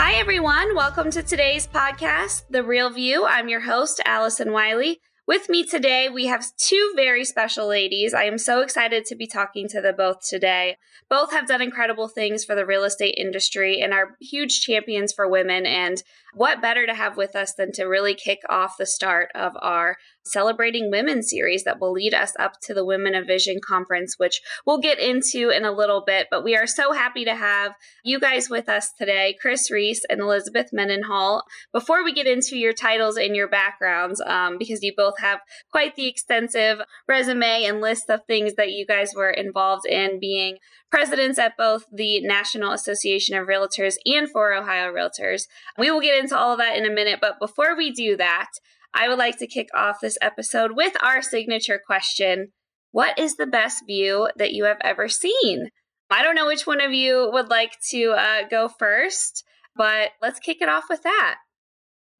Hi, everyone. Welcome to today's podcast, The Real View. I'm your host, Allison Wiley. With me today, we have two very special ladies. I am so excited to be talking to them both today. Both have done incredible things for the real estate industry and are huge champions for women. And what better to have with us than to really kick off the start of our Celebrating Women series that will lead us up to the Women of Vision conference, which we'll get into in a little bit. But we are so happy to have you guys with us today, Chris Reese and Elizabeth Mendenhall. Before we get into your titles and your backgrounds, um, because you both have quite the extensive resume and list of things that you guys were involved in being presidents at both the National Association of Realtors and for Ohio Realtors. We will get into all of that in a minute, but before we do that, I would like to kick off this episode with our signature question What is the best view that you have ever seen? I don't know which one of you would like to uh, go first, but let's kick it off with that.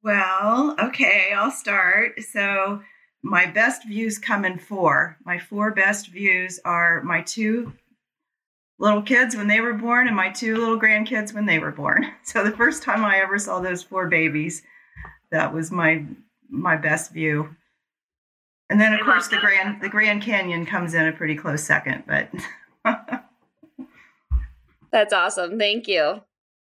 Well, okay, I'll start. So, my best views come in four. My four best views are my two little kids when they were born and my two little grandkids when they were born. So the first time I ever saw those four babies, that was my my best view. And then of course the Grand the Grand Canyon comes in a pretty close second, but That's awesome. Thank you.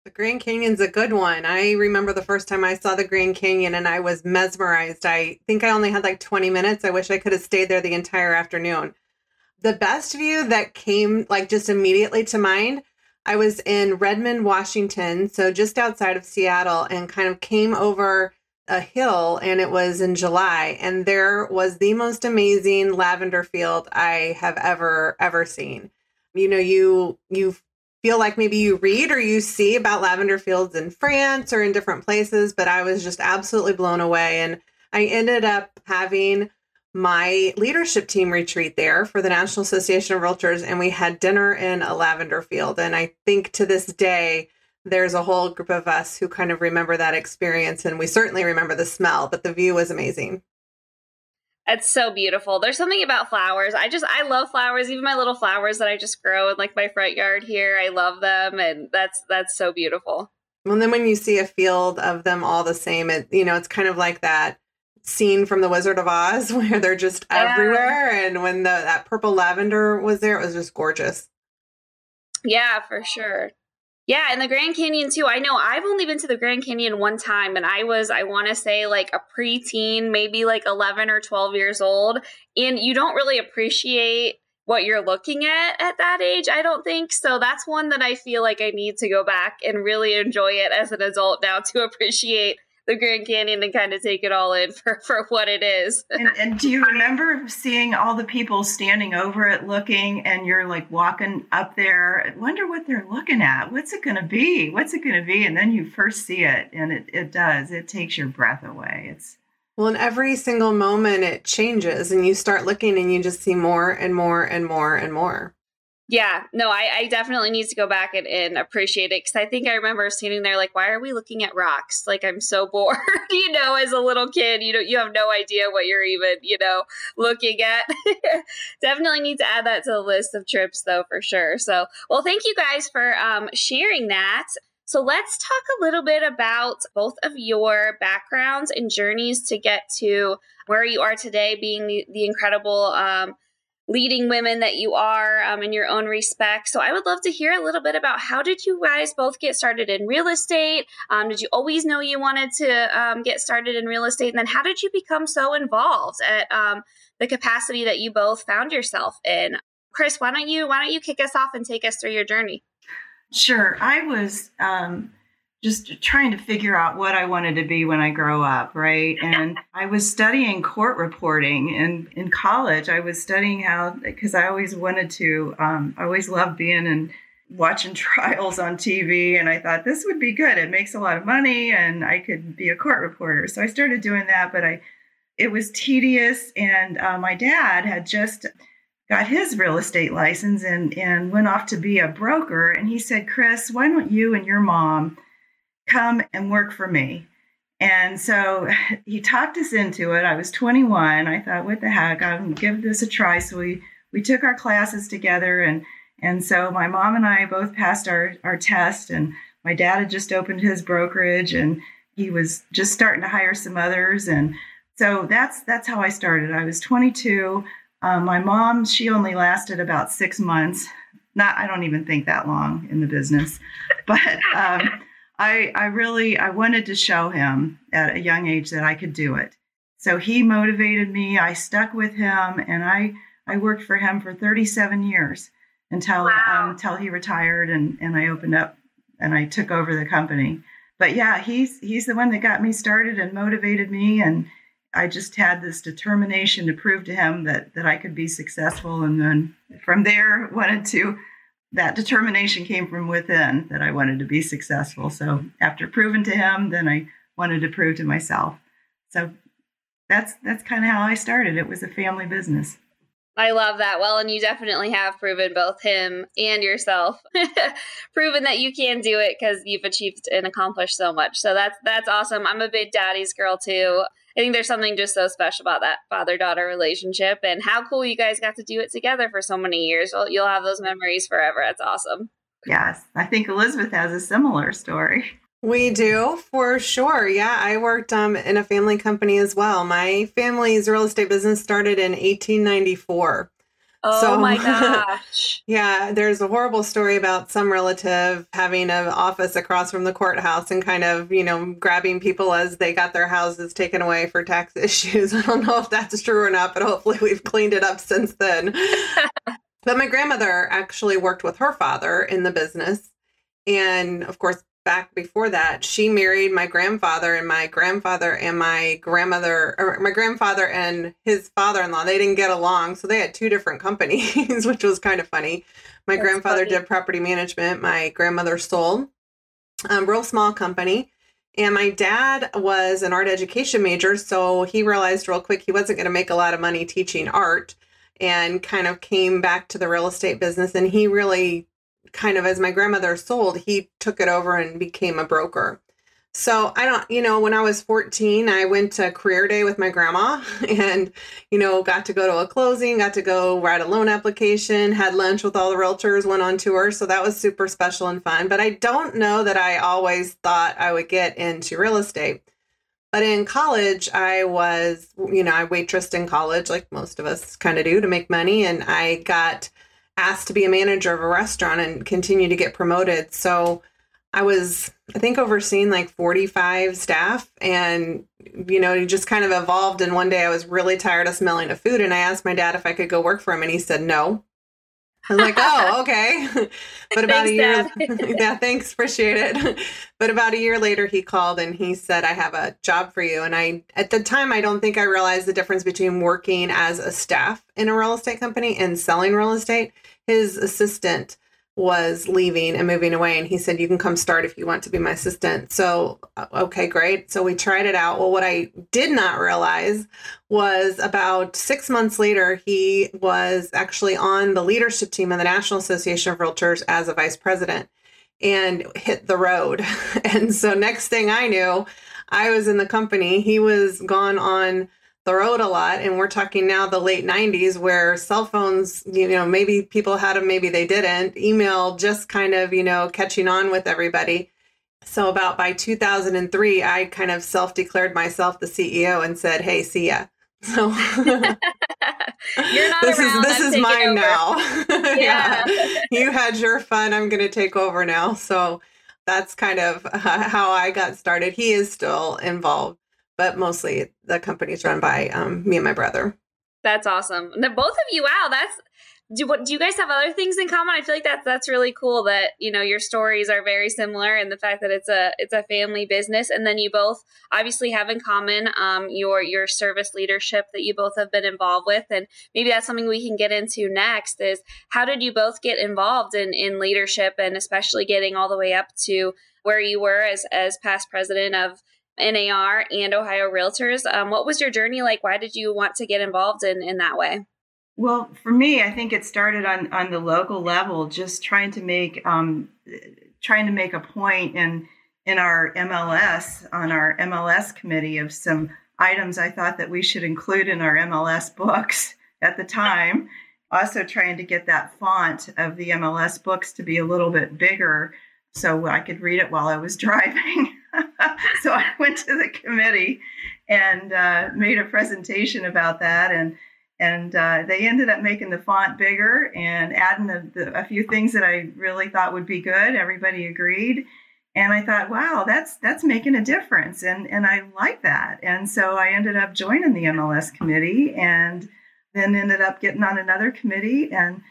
The Grand Canyon's a good one. I remember the first time I saw the Grand Canyon and I was mesmerized. I think I only had like 20 minutes. I wish I could have stayed there the entire afternoon the best view that came like just immediately to mind I was in Redmond, Washington, so just outside of Seattle, and kind of came over a hill, and it was in July, and there was the most amazing lavender field I have ever ever seen. You know, you you feel like maybe you read or you see about lavender fields in France or in different places, but I was just absolutely blown away, and I ended up having my leadership team retreat there for the National Association of Realtors, and we had dinner in a lavender field. And I think to this day, there's a whole group of us who kind of remember that experience, and we certainly remember the smell, but the view was amazing. It's so beautiful. There's something about flowers. I just I love flowers. Even my little flowers that I just grow in like my front yard here. I love them and that's that's so beautiful. Well, then when you see a field of them all the same, it you know, it's kind of like that scene from the Wizard of Oz where they're just yeah. everywhere. And when the that purple lavender was there, it was just gorgeous. Yeah, for sure. Yeah, and the Grand Canyon too. I know I've only been to the Grand Canyon one time, and I was, I want to say, like a preteen, maybe like 11 or 12 years old. And you don't really appreciate what you're looking at at that age, I don't think. So that's one that I feel like I need to go back and really enjoy it as an adult now to appreciate the Grand Canyon and kind of take it all in for, for what it is. and, and, do you remember seeing all the people standing over it looking and you're like walking up there? I wonder what they're looking at. What's it going to be? What's it going to be? And then you first see it and it, it does. It takes your breath away. It's well, in every single moment it changes and you start looking and you just see more and more and more and more. Yeah, no, I, I, definitely need to go back and, and appreciate it because I think I remember standing there like, why are we looking at rocks? Like I'm so bored, you know, as a little kid, you know, you have no idea what you're even, you know, looking at. definitely need to add that to the list of trips though, for sure. So, well, thank you guys for um, sharing that. So let's talk a little bit about both of your backgrounds and journeys to get to where you are today, being the, the incredible um, leading women that you are um, in your own respect. So I would love to hear a little bit about how did you guys both get started in real estate? Um, did you always know you wanted to um, get started in real estate? And then how did you become so involved at um, the capacity that you both found yourself in? Chris, why don't you why don't you kick us off and take us through your journey? Sure. I was um, just trying to figure out what I wanted to be when I grow up, right? And I was studying court reporting and in, college. I was studying how because I always wanted to. Um, I always loved being in watching trials on TV, and I thought this would be good. It makes a lot of money, and I could be a court reporter. So I started doing that, but I it was tedious, and uh, my dad had just got his real estate license and and went off to be a broker. And he said, "Chris, why don't you and your mom come and work for me?" And so he talked us into it. I was 21. I thought, what the heck? I'm gonna give this a try. So we we took our classes together and and so my mom and I both passed our, our test and my dad had just opened his brokerage and he was just starting to hire some others and so that's that's how I started. I was 22. Um, my mom, she only lasted about six months. Not, I don't even think that long in the business, but um, I, I really, I wanted to show him at a young age that I could do it. So he motivated me. I stuck with him, and I, I worked for him for 37 years until wow. um, until he retired, and and I opened up and I took over the company. But yeah, he's he's the one that got me started and motivated me, and I just had this determination to prove to him that that I could be successful, and then from there wanted to. That determination came from within that I wanted to be successful. So after proving to him, then I wanted to prove to myself. So that's that's kind of how I started. It was a family business. I love that. Well, and you definitely have proven both him and yourself, proven that you can do it because you've achieved and accomplished so much. So that's that's awesome. I'm a big daddy's girl too. I think there's something just so special about that father daughter relationship and how cool you guys got to do it together for so many years. You'll, you'll have those memories forever. That's awesome. Yes, I think Elizabeth has a similar story. We do for sure. Yeah, I worked um, in a family company as well. My family's real estate business started in 1894. Oh so, my gosh. yeah, there's a horrible story about some relative having an office across from the courthouse and kind of, you know, grabbing people as they got their houses taken away for tax issues. I don't know if that's true or not, but hopefully we've cleaned it up since then. but my grandmother actually worked with her father in the business. And of course, back before that, she married my grandfather, and my grandfather and my grandmother, or my grandfather and his father in law, they didn't get along. So they had two different companies, which was kind of funny. My That's grandfather funny. did property management, my grandmother sold a um, real small company. And my dad was an art education major. So he realized real quick he wasn't going to make a lot of money teaching art and kind of came back to the real estate business. And he really kind of as my grandmother sold, he took it over and became a broker. So I don't, you know, when I was 14, I went to career day with my grandma and, you know, got to go to a closing, got to go write a loan application, had lunch with all the realtors, went on tour. So that was super special and fun. But I don't know that I always thought I would get into real estate. But in college, I was, you know, I waitressed in college, like most of us kind of do to make money. And I got asked to be a manager of a restaurant and continue to get promoted. So I was, I think, overseeing like 45 staff and, you know, he just kind of evolved. And one day I was really tired of smelling the food. And I asked my dad if I could go work for him. And he said, no. I was like, oh, okay. but about thanks, a year, yeah, thanks, appreciate it. but about a year later, he called and he said, I have a job for you. And I, at the time, I don't think I realized the difference between working as a staff in a real estate company and selling real estate his assistant was leaving and moving away and he said you can come start if you want to be my assistant. So uh, okay great. So we tried it out. Well what i did not realize was about six months later he was actually on the leadership team of the national association of realtors as a vice president and hit the road. And so next thing i knew i was in the company. He was gone on the road a lot and we're talking now the late 90s where cell phones you know maybe people had them maybe they didn't. Email just kind of you know catching on with everybody. So about by 2003 i kind of self-declared myself the ceo and said hey see ya. So You're not this around, is this I'm is mine over. now. Yeah. yeah. You had your fun. I'm going to take over now. So that's kind of uh, how i got started. He is still involved but mostly the company's run by um, me and my brother. That's awesome. The both of you, wow, that's do what do you guys have other things in common? I feel like that's that's really cool that you know your stories are very similar and the fact that it's a it's a family business and then you both obviously have in common um, your your service leadership that you both have been involved with and maybe that's something we can get into next is how did you both get involved in in leadership and especially getting all the way up to where you were as as past president of NAR and Ohio Realtors. Um, what was your journey like? Why did you want to get involved in in that way? Well, for me, I think it started on on the local level, just trying to make um, trying to make a point in in our MLS on our MLS committee of some items I thought that we should include in our MLS books at the time. Also, trying to get that font of the MLS books to be a little bit bigger so I could read it while I was driving. so I went to the committee and uh, made a presentation about that and and uh, they ended up making the font bigger and adding the, a few things that I really thought would be good. Everybody agreed, and I thought, wow, that's that's making a difference, and and I like that. And so I ended up joining the MLS committee, and then ended up getting on another committee, and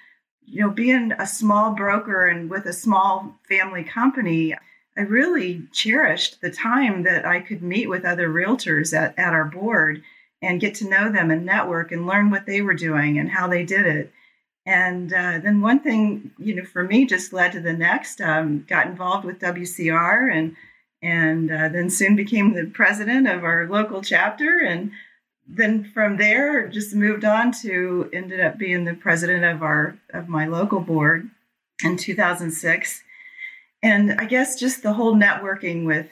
you know, being a small broker and with a small family company. I really cherished the time that I could meet with other realtors at, at our board and get to know them and network and learn what they were doing and how they did it. And uh, then one thing, you know, for me just led to the next. Um, got involved with WCR and and uh, then soon became the president of our local chapter. And then from there, just moved on to ended up being the president of our of my local board in 2006. And I guess just the whole networking with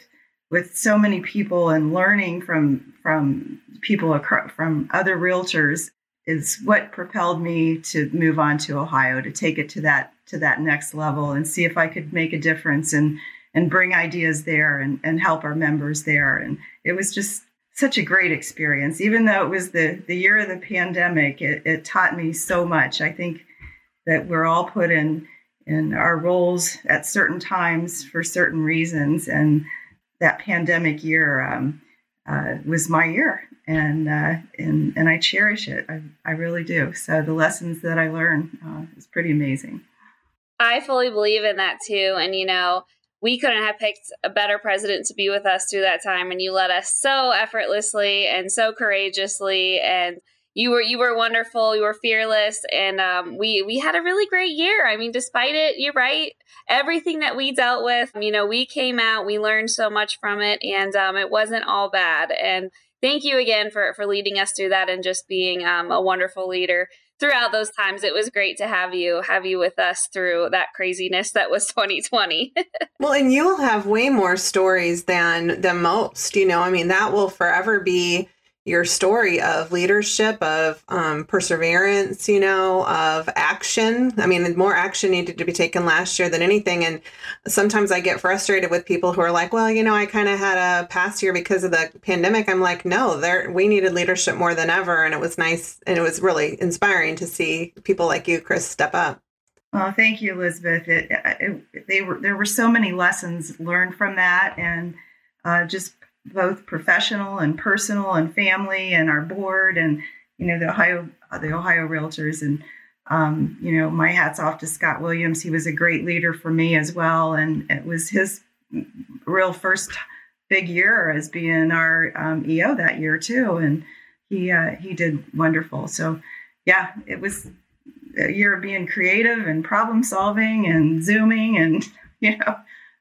with so many people and learning from from people across, from other realtors is what propelled me to move on to Ohio to take it to that to that next level and see if I could make a difference and and bring ideas there and, and help our members there. And it was just such a great experience. Even though it was the the year of the pandemic it, it taught me so much. I think that we're all put in in our roles at certain times for certain reasons and that pandemic year um, uh, was my year, and uh, and and I cherish it. I, I really do. So the lessons that I learned uh, is pretty amazing. I fully believe in that too, and you know. We couldn't have picked a better president to be with us through that time, and you led us so effortlessly and so courageously, and you were you were wonderful. You were fearless, and um, we we had a really great year. I mean, despite it, you're right. Everything that we dealt with, you know, we came out. We learned so much from it, and um, it wasn't all bad. And thank you again for for leading us through that and just being um, a wonderful leader throughout those times. It was great to have you have you with us through that craziness that was 2020. well, and you'll have way more stories than than most. You know, I mean, that will forever be your story of leadership, of um, perseverance, you know, of action. I mean, more action needed to be taken last year than anything. And sometimes I get frustrated with people who are like, well, you know, I kind of had a past year because of the pandemic. I'm like, no, there we needed leadership more than ever. And it was nice and it was really inspiring to see people like you, Chris, step up. Well, thank you, Elizabeth. It, it, they were there were so many lessons learned from that, and uh, just both professional and personal and family and our board and you know the Ohio the Ohio Realtors and um, you know my hats off to Scott Williams. He was a great leader for me as well, and it was his real first big year as being our um, EO that year too, and he uh, he did wonderful. So yeah, it was a year of being creative and problem solving and zooming and you know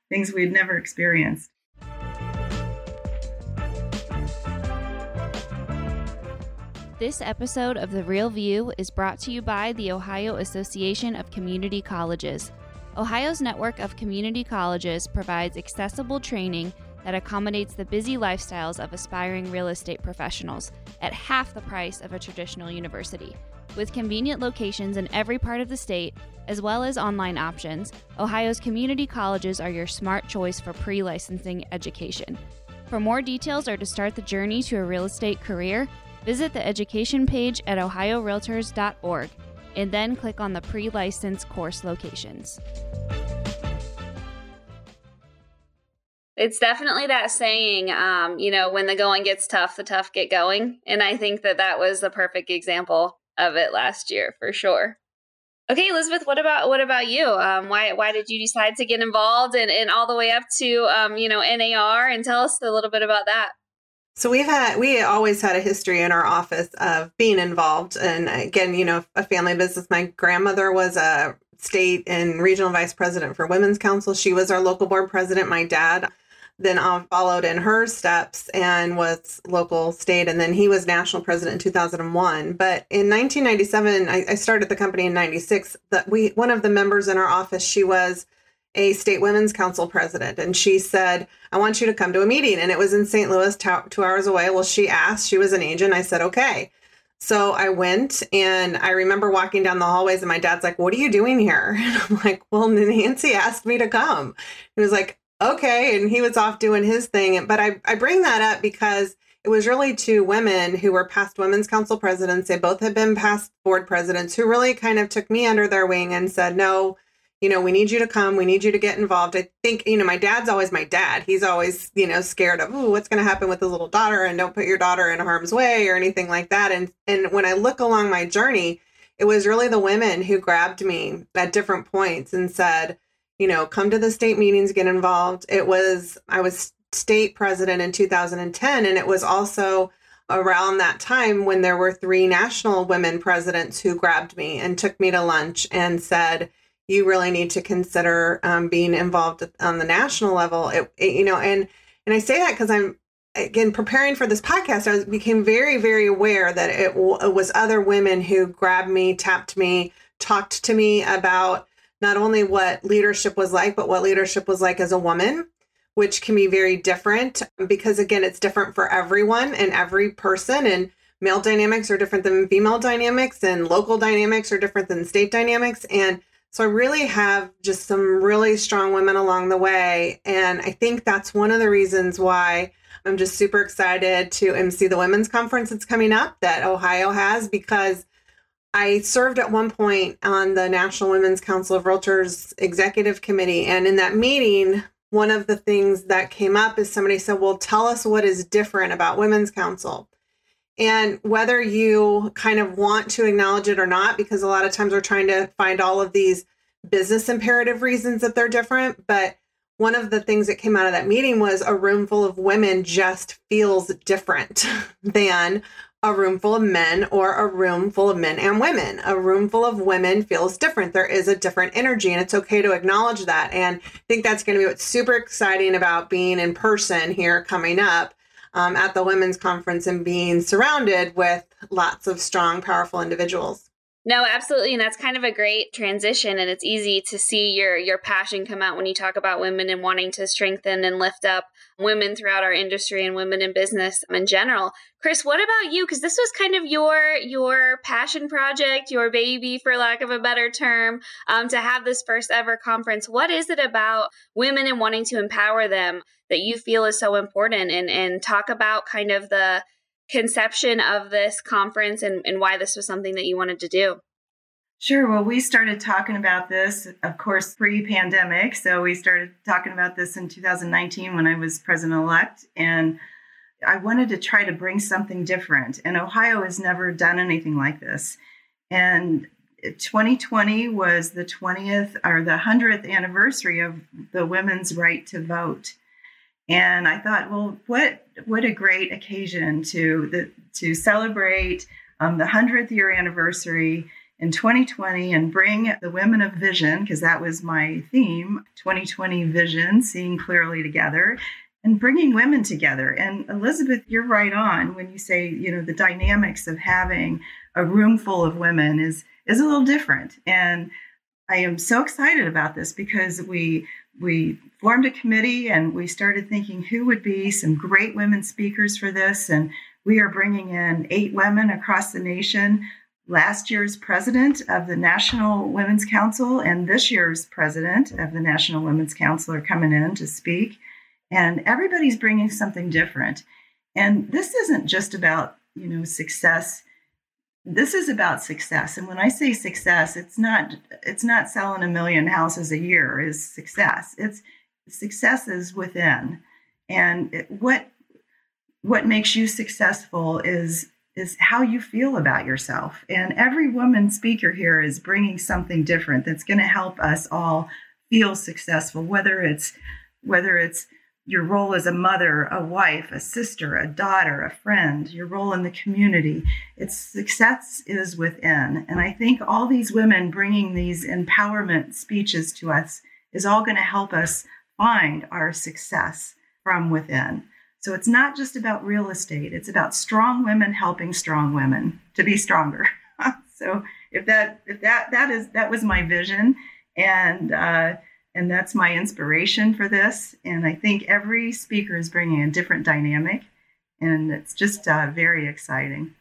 things we'd never experienced. This episode of The Real View is brought to you by the Ohio Association of Community Colleges. Ohio's network of community colleges provides accessible training that accommodates the busy lifestyles of aspiring real estate professionals at half the price of a traditional university. With convenient locations in every part of the state, as well as online options, Ohio's community colleges are your smart choice for pre licensing education. For more details or to start the journey to a real estate career, Visit the education page at ohiorealtors.org and then click on the pre license course locations. It's definitely that saying, um, you know, when the going gets tough, the tough get going. And I think that that was the perfect example of it last year for sure. Okay, Elizabeth, what about what about you? Um, why why did you decide to get involved and, and all the way up to um, you know NAR and tell us a little bit about that? So we've had we always had a history in our office of being involved, and again, you know, a family business. My grandmother was a state and regional vice president for Women's Council. She was our local board president. My dad then followed in her steps and was local state and then he was national president in 2001 but in 1997 I, I started the company in 96 that we one of the members in our office she was a state women's council president and she said i want you to come to a meeting and it was in st louis two hours away well she asked she was an agent i said okay so I went and I remember walking down the hallways and my dad's like, What are you doing here? And I'm like, Well, Nancy asked me to come. He was like, okay. And he was off doing his thing. But I, I bring that up because it was really two women who were past women's council presidents. They both had been past board presidents who really kind of took me under their wing and said, no, you know, we need you to come. We need you to get involved. I think, you know, my dad's always my dad. He's always, you know, scared of, oh, what's going to happen with his little daughter and don't put your daughter in harm's way or anything like that. And, and when I look along my journey, it was really the women who grabbed me at different points and said, you know, come to the state meetings, get involved. It was, I was state president in 2010, and it was also around that time when there were three national women presidents who grabbed me and took me to lunch and said, you really need to consider um, being involved on the national level. It, it, you know, and and I say that because I'm again preparing for this podcast. I was, became very very aware that it, w- it was other women who grabbed me, tapped me, talked to me about not only what leadership was like, but what leadership was like as a woman, which can be very different because, again, it's different for everyone and every person. And male dynamics are different than female dynamics, and local dynamics are different than state dynamics. And so I really have just some really strong women along the way. And I think that's one of the reasons why I'm just super excited to MC the women's conference that's coming up that Ohio has because I served at one point on the National Women's Council of Realtors Executive Committee. And in that meeting, one of the things that came up is somebody said, Well, tell us what is different about Women's Council. And whether you kind of want to acknowledge it or not, because a lot of times we're trying to find all of these business imperative reasons that they're different. But one of the things that came out of that meeting was a room full of women just feels different than a room full of men or a room full of men and women. A room full of women feels different. There is a different energy, and it's okay to acknowledge that. And I think that's going to be what's super exciting about being in person here coming up um, at the women's conference and being surrounded with lots of strong, powerful individuals. No, absolutely, and that's kind of a great transition, and it's easy to see your your passion come out when you talk about women and wanting to strengthen and lift up women throughout our industry and women in business in general. Chris, what about you? Because this was kind of your your passion project, your baby, for lack of a better term, um, to have this first ever conference. What is it about women and wanting to empower them that you feel is so important? And and talk about kind of the conception of this conference and, and why this was something that you wanted to do. Sure. Well, we started talking about this, of course, pre pandemic. So we started talking about this in 2019 when I was president elect. And I wanted to try to bring something different. And Ohio has never done anything like this. And 2020 was the 20th or the 100th anniversary of the women's right to vote. And I thought, well, what what a great occasion to the, to celebrate um, the hundredth year anniversary in 2020 and bring the women of vision because that was my theme 2020 vision seeing clearly together and bringing women together. And elizabeth you're right on when you say you know the dynamics of having a room full of women is is a little different. And i am so excited about this because we we formed a committee and we started thinking who would be some great women speakers for this. And we are bringing in eight women across the nation. Last year's president of the National Women's Council and this year's president of the National Women's Council are coming in to speak. And everybody's bringing something different. And this isn't just about, you know, success this is about success and when i say success it's not it's not selling a million houses a year is success it's success is within and what what makes you successful is is how you feel about yourself. And every woman speaker here is bringing something different that's going to help us all feel successful, whether it's whether it's your role as a mother, a wife, a sister, a daughter, a friend, your role in the community. It's success is within. And I think all these women bringing these empowerment speeches to us is all going to help us find our success from within. So it's not just about real estate, it's about strong women helping strong women to be stronger. so if that if that that is that was my vision and uh, and that's my inspiration for this. And I think every speaker is bringing a different dynamic, and it's just uh, very exciting.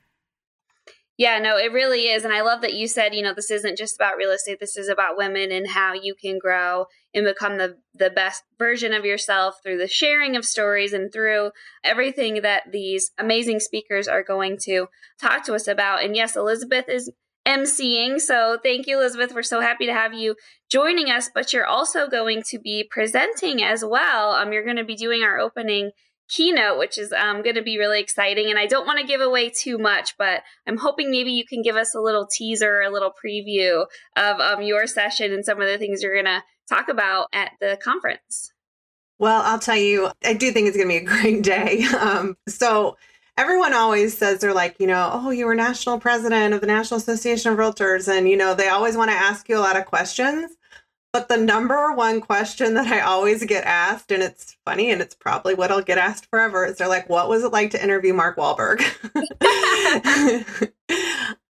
Yeah, no, it really is. And I love that you said, you know, this isn't just about real estate. This is about women and how you can grow and become the, the best version of yourself through the sharing of stories and through everything that these amazing speakers are going to talk to us about. And yes, Elizabeth is emceeing. So thank you, Elizabeth. We're so happy to have you joining us, but you're also going to be presenting as well. Um, you're going to be doing our opening keynote, which is um, going to be really exciting. And I don't want to give away too much, but I'm hoping maybe you can give us a little teaser, a little preview of um, your session and some of the things you're going to talk about at the conference. Well, I'll tell you, I do think it's going to be a great day. Um, so, everyone always says they're like, you know, oh, you were national president of the National Association of Realtors. And, you know, they always want to ask you a lot of questions. But the number one question that I always get asked, and it's funny, and it's probably what I'll get asked forever, is they're like, "What was it like to interview Mark Wahlberg?"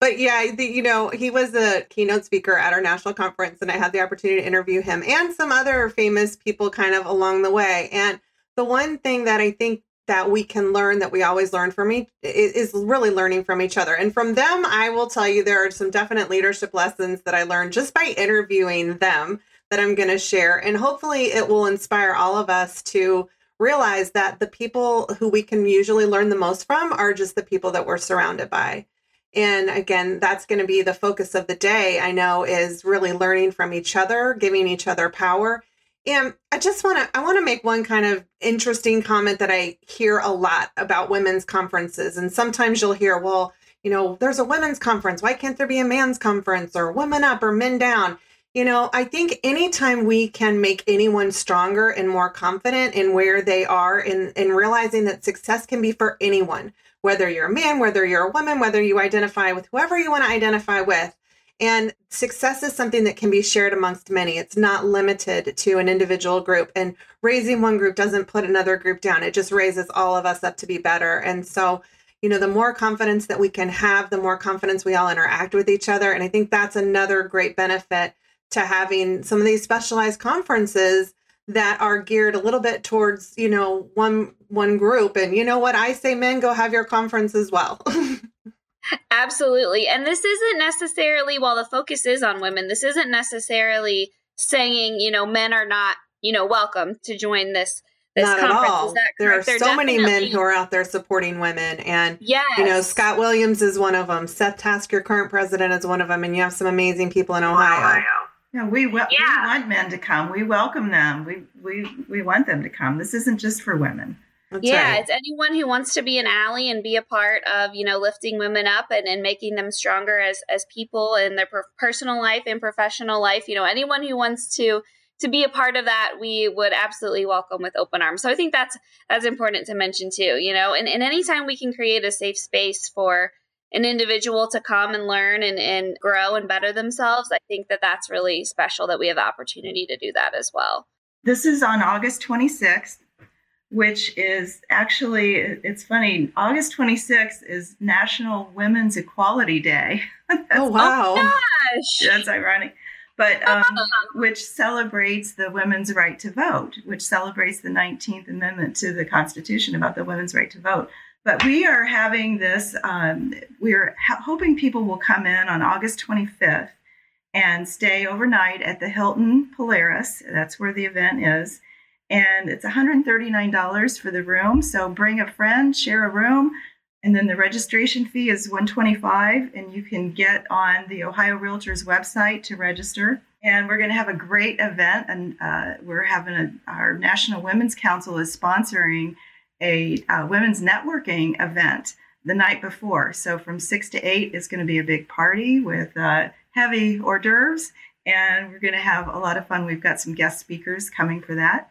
but yeah, the, you know, he was the keynote speaker at our national conference, and I had the opportunity to interview him and some other famous people kind of along the way. And the one thing that I think that we can learn that we always learn from each is really learning from each other. And from them, I will tell you there are some definite leadership lessons that I learned just by interviewing them that I'm going to share. And hopefully, it will inspire all of us to realize that the people who we can usually learn the most from are just the people that we're surrounded by. And again, that's going to be the focus of the day, I know, is really learning from each other, giving each other power. And I just want to I want to make one kind of interesting comment that I hear a lot about women's conferences. And sometimes you'll hear, well, you know, there's a women's conference. Why can't there be a man's conference or women up or men down? You know, I think anytime we can make anyone stronger and more confident in where they are and in, in realizing that success can be for anyone, whether you're a man, whether you're a woman, whether you identify with whoever you want to identify with. And success is something that can be shared amongst many. It's not limited to an individual group. And raising one group doesn't put another group down, it just raises all of us up to be better. And so, you know, the more confidence that we can have, the more confidence we all interact with each other. And I think that's another great benefit to having some of these specialized conferences that are geared a little bit towards you know one one group and you know what i say men go have your conference as well absolutely and this isn't necessarily while the focus is on women this isn't necessarily saying you know men are not you know welcome to join this this Not conference. At all. There are so many men who are out there supporting women. And, yeah you know, Scott Williams is one of them. Seth Tasker, current president, is one of them. And you have some amazing people in Ohio. Ohio. Yeah, we, we, yeah. we want men to come. We welcome them. We, we, we want them to come. This isn't just for women. That's yeah, right. it's anyone who wants to be an ally and be a part of, you know, lifting women up and, and making them stronger as as people in their personal life and professional life. You know, anyone who wants to to be a part of that, we would absolutely welcome with open arms. So I think that's that's important to mention too. You know, and, and anytime we can create a safe space for an individual to come and learn and, and grow and better themselves, I think that that's really special that we have the opportunity to do that as well. This is on August 26th, which is actually, it's funny, August 26th is National Women's Equality Day. oh, wow. Oh, That's ironic. But um, which celebrates the women's right to vote, which celebrates the 19th Amendment to the Constitution about the women's right to vote. But we are having this, um, we're ha- hoping people will come in on August 25th and stay overnight at the Hilton Polaris. That's where the event is. And it's $139 for the room. So bring a friend, share a room. And then the registration fee is 125 and you can get on the Ohio Realtors website to register. And we're going to have a great event. And uh, we're having a, our National Women's Council is sponsoring a, a women's networking event the night before. So from six to eight is going to be a big party with uh, heavy hors d'oeuvres, and we're going to have a lot of fun. We've got some guest speakers coming for that.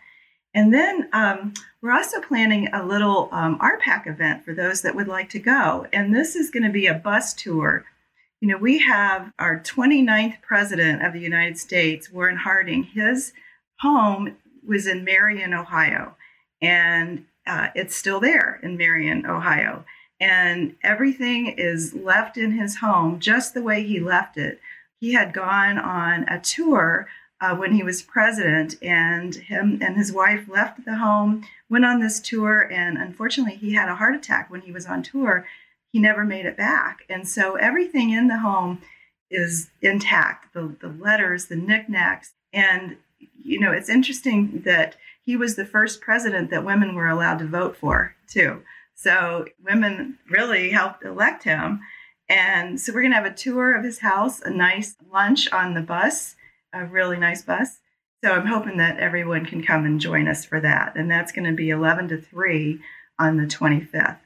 And then um, we're also planning a little um, RPAC event for those that would like to go. And this is going to be a bus tour. You know, we have our 29th president of the United States, Warren Harding. His home was in Marion, Ohio, and uh, it's still there in Marion, Ohio. And everything is left in his home just the way he left it. He had gone on a tour uh, when he was president, and him and his wife left the home, went on this tour, and unfortunately, he had a heart attack when he was on tour. He never made it back, and so everything in the home is intact. The the letters, the knickknacks, and you know, it's interesting that he was the first president that women were allowed to vote for too. So women really helped elect him. And so we're going to have a tour of his house, a nice lunch on the bus, a really nice bus. So I'm hoping that everyone can come and join us for that. And that's going to be 11 to 3 on the 25th.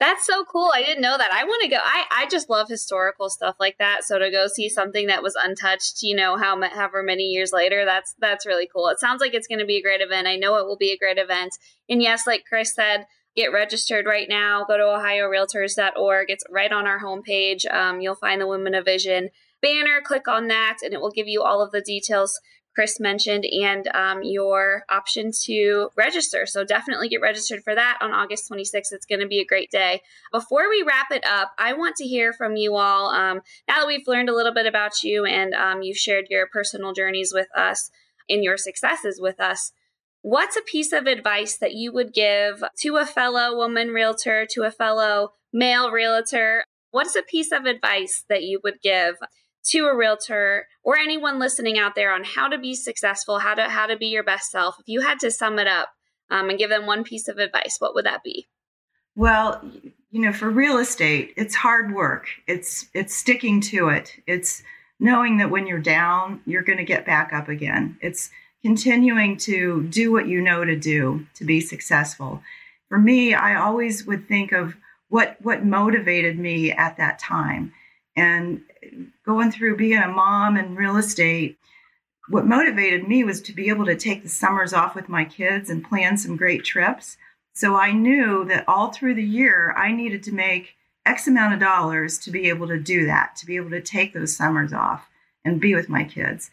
That's so cool. I didn't know that. I want to go. I, I just love historical stuff like that. So to go see something that was untouched, you know, how however many years later, that's that's really cool. It sounds like it's going to be a great event. I know it will be a great event. And yes, like Chris said, get registered right now. Go to ohiorealtors.org. It's right on our homepage. Um, you'll find the Women of Vision banner. Click on that, and it will give you all of the details Chris mentioned and um, your option to register. So definitely get registered for that on August 26th. It's going to be a great day. Before we wrap it up, I want to hear from you all. Um, now that we've learned a little bit about you and um, you've shared your personal journeys with us and your successes with us, what's a piece of advice that you would give to a fellow woman realtor, to a fellow male realtor? What's a piece of advice that you would give to a realtor or anyone listening out there on how to be successful, how to how to be your best self, if you had to sum it up um, and give them one piece of advice, what would that be? Well, you know, for real estate, it's hard work. It's it's sticking to it. It's knowing that when you're down, you're going to get back up again. It's continuing to do what you know to do to be successful. For me, I always would think of what what motivated me at that time and going through being a mom and real estate, what motivated me was to be able to take the summers off with my kids and plan some great trips. So I knew that all through the year, I needed to make X amount of dollars to be able to do that, to be able to take those summers off and be with my kids.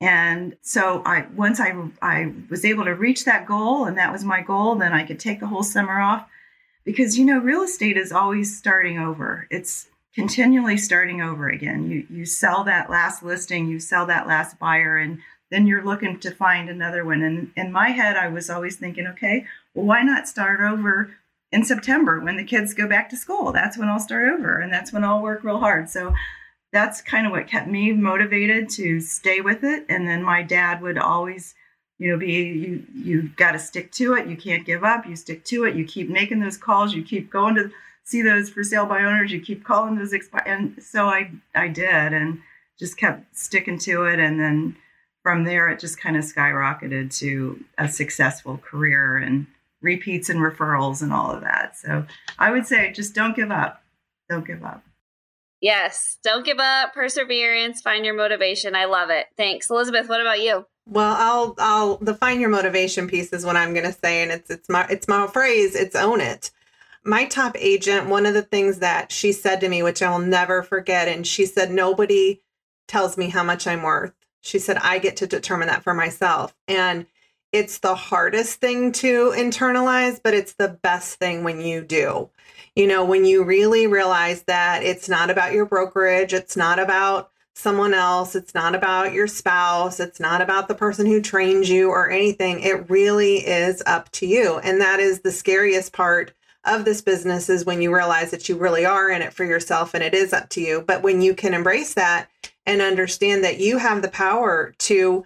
And so I once I I was able to reach that goal and that was my goal, then I could take the whole summer off because you know real estate is always starting over. It's continually starting over again. You you sell that last listing, you sell that last buyer, and then you're looking to find another one. And in my head, I was always thinking, okay, well, why not start over in September when the kids go back to school? That's when I'll start over, and that's when I'll work real hard. So that's kind of what kept me motivated to stay with it. And then my dad would always you know be you you got to stick to it you can't give up you stick to it you keep making those calls you keep going to see those for sale by owners. You keep calling those expire, and so I I did, and just kept sticking to it, and then from there it just kind of skyrocketed to a successful career and repeats and referrals and all of that. So I would say just don't give up. Don't give up. Yes, don't give up. Perseverance, find your motivation. I love it. Thanks, Elizabeth. What about you? Well, I'll I'll the find your motivation piece is what I'm going to say, and it's it's my it's my phrase. It's own it my top agent, one of the things that she said to me, which I will never forget, and she said, Nobody tells me how much I'm worth. She said, I get to determine that for myself. And it's the hardest thing to internalize, but it's the best thing when you do. You know, when you really realize that it's not about your brokerage, it's not about someone else, it's not about your spouse, it's not about the person who trains you or anything. It really is up to you. And that is the scariest part of this business is when you realize that you really are in it for yourself and it is up to you. But when you can embrace that and understand that you have the power to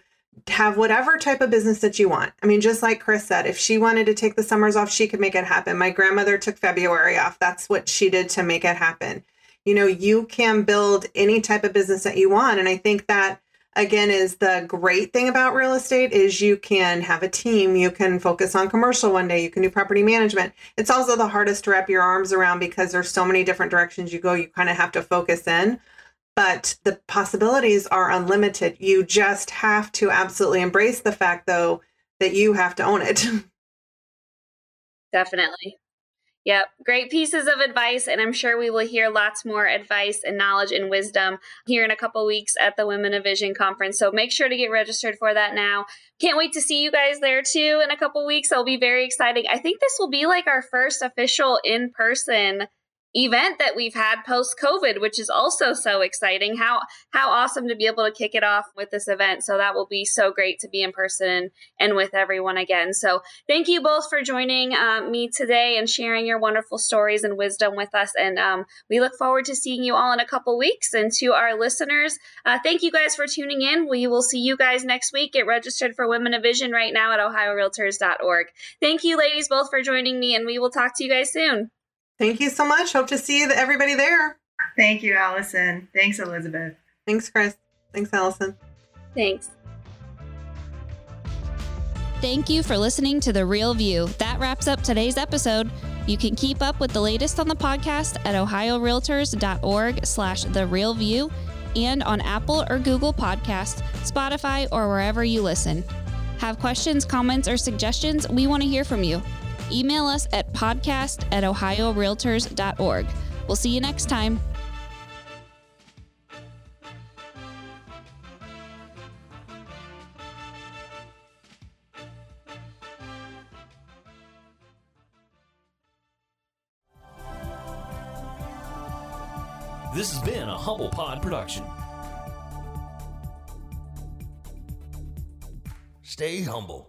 have whatever type of business that you want. I mean, just like Chris said, if she wanted to take the summers off, she could make it happen. My grandmother took February off. That's what she did to make it happen. You know, you can build any type of business that you want. And I think that again is the great thing about real estate is you can have a team you can focus on commercial one day you can do property management. It's also the hardest to wrap your arms around because there's so many different directions you go you kind of have to focus in. But the possibilities are unlimited. You just have to absolutely embrace the fact though that you have to own it. Definitely Yep, great pieces of advice, and I'm sure we will hear lots more advice and knowledge and wisdom here in a couple weeks at the Women of Vision conference. So make sure to get registered for that now. Can't wait to see you guys there too in a couple weeks. It'll be very exciting. I think this will be like our first official in person event that we've had post COVID, which is also so exciting. How how awesome to be able to kick it off with this event. So that will be so great to be in person and with everyone again. So thank you both for joining uh, me today and sharing your wonderful stories and wisdom with us. And um, we look forward to seeing you all in a couple weeks. And to our listeners, uh, thank you guys for tuning in. We will see you guys next week. Get registered for Women of Vision right now at ohiorealtors.org. Thank you, ladies, both for joining me, and we will talk to you guys soon. Thank you so much. Hope to see everybody there. Thank you, Allison. Thanks, Elizabeth. Thanks, Chris. Thanks, Allison. Thanks. Thank you for listening to The Real View. That wraps up today's episode. You can keep up with the latest on the podcast at ohiorealtors.org slash The Real View and on Apple or Google Podcasts, Spotify, or wherever you listen. Have questions, comments, or suggestions? We want to hear from you. Email us at podcast at ohiorealtors.org. We'll see you next time. This has been a Humble Pod production. Stay humble.